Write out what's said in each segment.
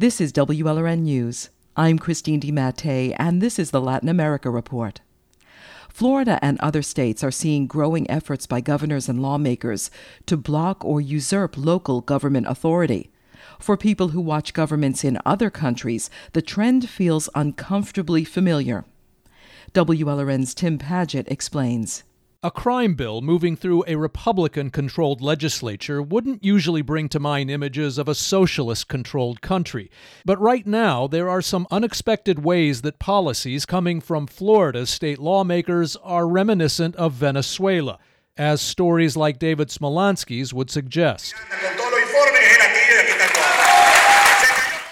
This is WLRN News. I'm Christine DiMattei, and this is the Latin America Report. Florida and other states are seeing growing efforts by governors and lawmakers to block or usurp local government authority. For people who watch governments in other countries, the trend feels uncomfortably familiar. WLRN's Tim Padgett explains. A crime bill moving through a Republican controlled legislature wouldn't usually bring to mind images of a socialist controlled country. But right now, there are some unexpected ways that policies coming from Florida's state lawmakers are reminiscent of Venezuela, as stories like David Smolansky's would suggest.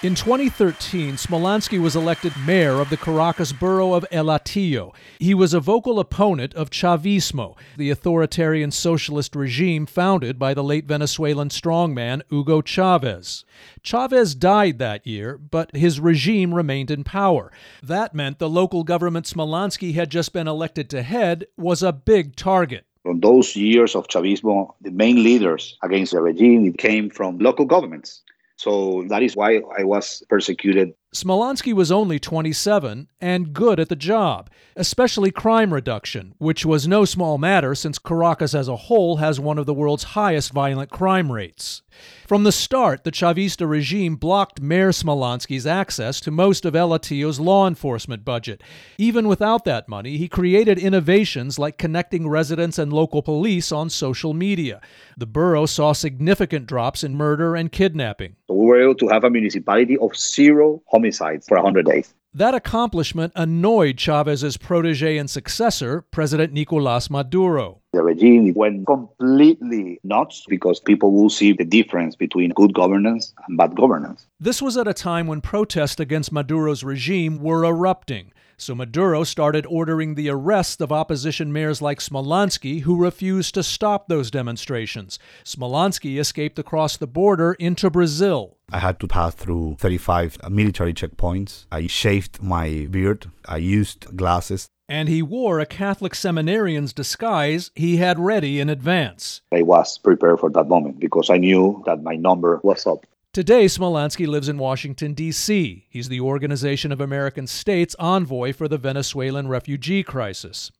In 2013, Smolansky was elected mayor of the Caracas borough of El Hatillo. He was a vocal opponent of Chavismo, the authoritarian socialist regime founded by the late Venezuelan strongman Hugo Chavez. Chavez died that year, but his regime remained in power. That meant the local government Smolansky had just been elected to head was a big target. From those years of Chavismo, the main leaders against the regime came from local governments. So that is why I was persecuted. Smolansky was only 27 and good at the job, especially crime reduction, which was no small matter since Caracas as a whole has one of the world's highest violent crime rates. From the start, the Chavista regime blocked Mayor Smolansky's access to most of El Hatillo's law enforcement budget. Even without that money, he created innovations like connecting residents and local police on social media. The borough saw significant drops in murder and kidnapping. We were able to have a municipality of zero homicides for 100 days. That accomplishment annoyed Chavez's protege and successor, President Nicolas Maduro. The regime went completely nuts because people will see the difference between good governance and bad governance. This was at a time when protests against Maduro's regime were erupting. So Maduro started ordering the arrest of opposition mayors like Smolansky, who refused to stop those demonstrations. Smolansky escaped across the border into Brazil. I had to pass through 35 military checkpoints. I shaved my beard. I used glasses. And he wore a Catholic seminarian's disguise he had ready in advance. I was prepared for that moment because I knew that my number was up. Today, Smolansky lives in Washington, D.C. He's the Organization of American States envoy for the Venezuelan refugee crisis.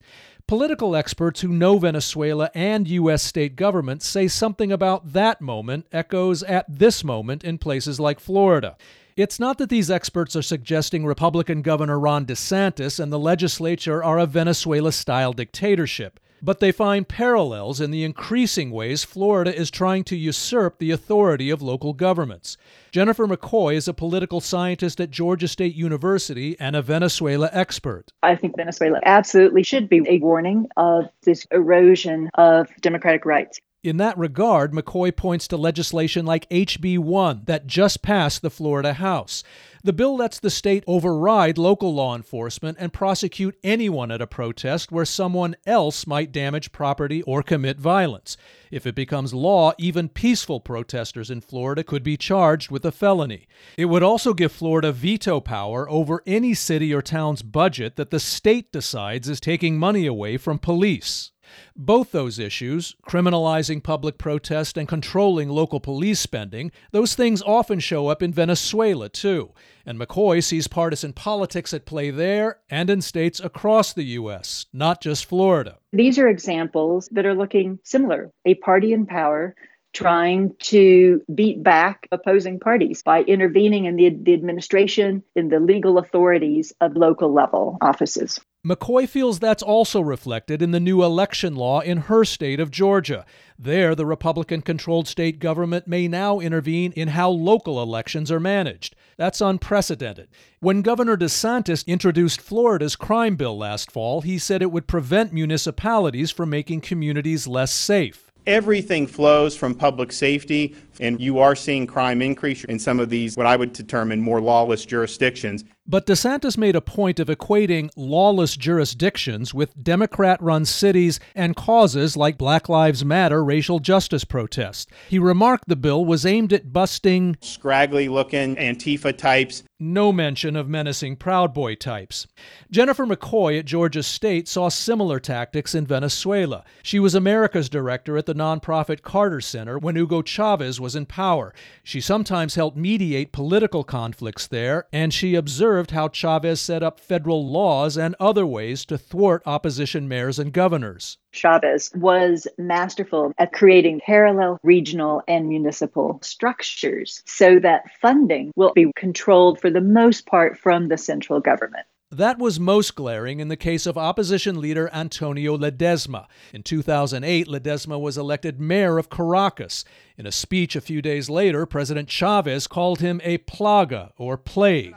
Political experts who know Venezuela and U.S. state governments say something about that moment echoes at this moment in places like Florida. It's not that these experts are suggesting Republican Governor Ron DeSantis and the legislature are a Venezuela style dictatorship but they find parallels in the increasing ways Florida is trying to usurp the authority of local governments. Jennifer McCoy is a political scientist at Georgia State University and a Venezuela expert. I think Venezuela absolutely should be a warning of this erosion of democratic rights. In that regard, McCoy points to legislation like HB 1 that just passed the Florida House. The bill lets the state override local law enforcement and prosecute anyone at a protest where someone else might damage property or commit violence. If it becomes law, even peaceful protesters in Florida could be charged with a felony. It would also give Florida veto power over any city or town's budget that the state decides is taking money away from police. Both those issues, criminalizing public protest and controlling local police spending, those things often show up in Venezuela too. And McCoy sees partisan politics at play there and in states across the U.S., not just Florida. These are examples that are looking similar. A party in power trying to beat back opposing parties by intervening in the, the administration, in the legal authorities of local level offices. McCoy feels that's also reflected in the new election law in her state of Georgia. There, the Republican controlled state government may now intervene in how local elections are managed. That's unprecedented. When Governor DeSantis introduced Florida's crime bill last fall, he said it would prevent municipalities from making communities less safe. Everything flows from public safety, and you are seeing crime increase in some of these, what I would determine more lawless jurisdictions. But DeSantis made a point of equating lawless jurisdictions with Democrat run cities and causes like Black Lives Matter racial justice protests. He remarked the bill was aimed at busting scraggly looking Antifa types no mention of menacing Proud Boy types. Jennifer McCoy at Georgia State saw similar tactics in Venezuela. She was America's director at the nonprofit Carter Center when Hugo Chavez was in power. She sometimes helped mediate political conflicts there, and she observed how Chavez set up federal laws and other ways to thwart opposition mayors and governors. Chavez was masterful at creating parallel regional and municipal structures so that funding will be controlled for the most part from the central government. That was most glaring in the case of opposition leader Antonio Ledezma. In 2008, Ledezma was elected mayor of Caracas. In a speech a few days later, President Chavez called him a plaga or plague.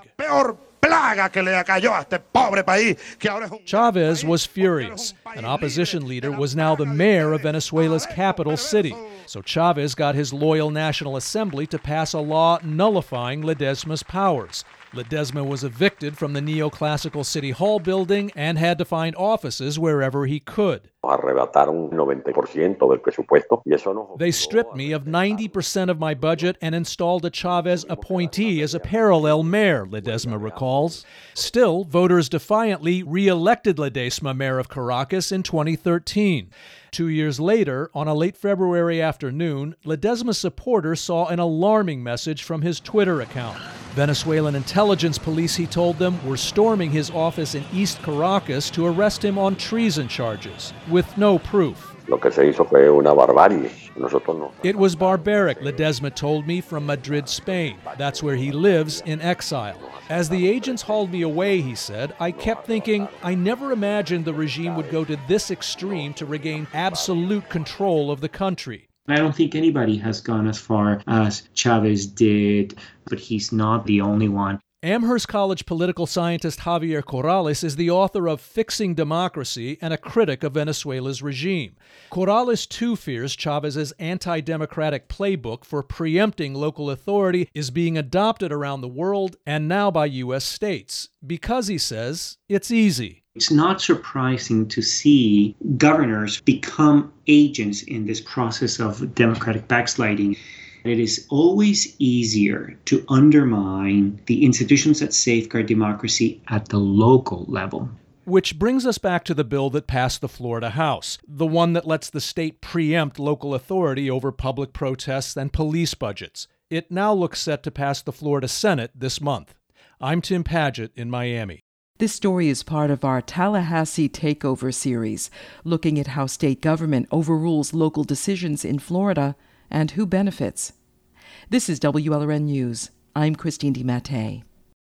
Chavez was furious. An opposition leader was now the mayor of Venezuela's capital city. So Chavez got his loyal National Assembly to pass a law nullifying Ledezma's powers. Ledezma was evicted from the neoclassical City Hall building and had to find offices wherever he could. They stripped me of 90% of my budget and installed a Chavez appointee as a parallel mayor, Ledezma recalls. Still, voters defiantly re elected Ledezma mayor of Caracas in 2013. Two years later, on a late February afternoon, Ledezma's supporters saw an alarming message from his Twitter account. Venezuelan intelligence police, he told them, were storming his office in East Caracas to arrest him on treason charges, with no proof. It was barbaric, Ledezma told me from Madrid, Spain. That's where he lives in exile. As the agents hauled me away, he said, I kept thinking, I never imagined the regime would go to this extreme to regain absolute control of the country. I don't think anybody has gone as far as Chavez did, but he's not the only one. Amherst College political scientist Javier Corrales is the author of Fixing Democracy and a critic of Venezuela's regime. Corrales too fears Chavez's anti democratic playbook for preempting local authority is being adopted around the world and now by U.S. states because, he says, it's easy. It's not surprising to see governors become agents in this process of democratic backsliding. It is always easier to undermine the institutions that safeguard democracy at the local level. Which brings us back to the bill that passed the Florida House, the one that lets the state preempt local authority over public protests and police budgets. It now looks set to pass the Florida Senate this month. I'm Tim Padgett in Miami. This story is part of our Tallahassee Takeover series, looking at how state government overrules local decisions in Florida and who benefits. This is WLRN News. I'm Christine DiMattei.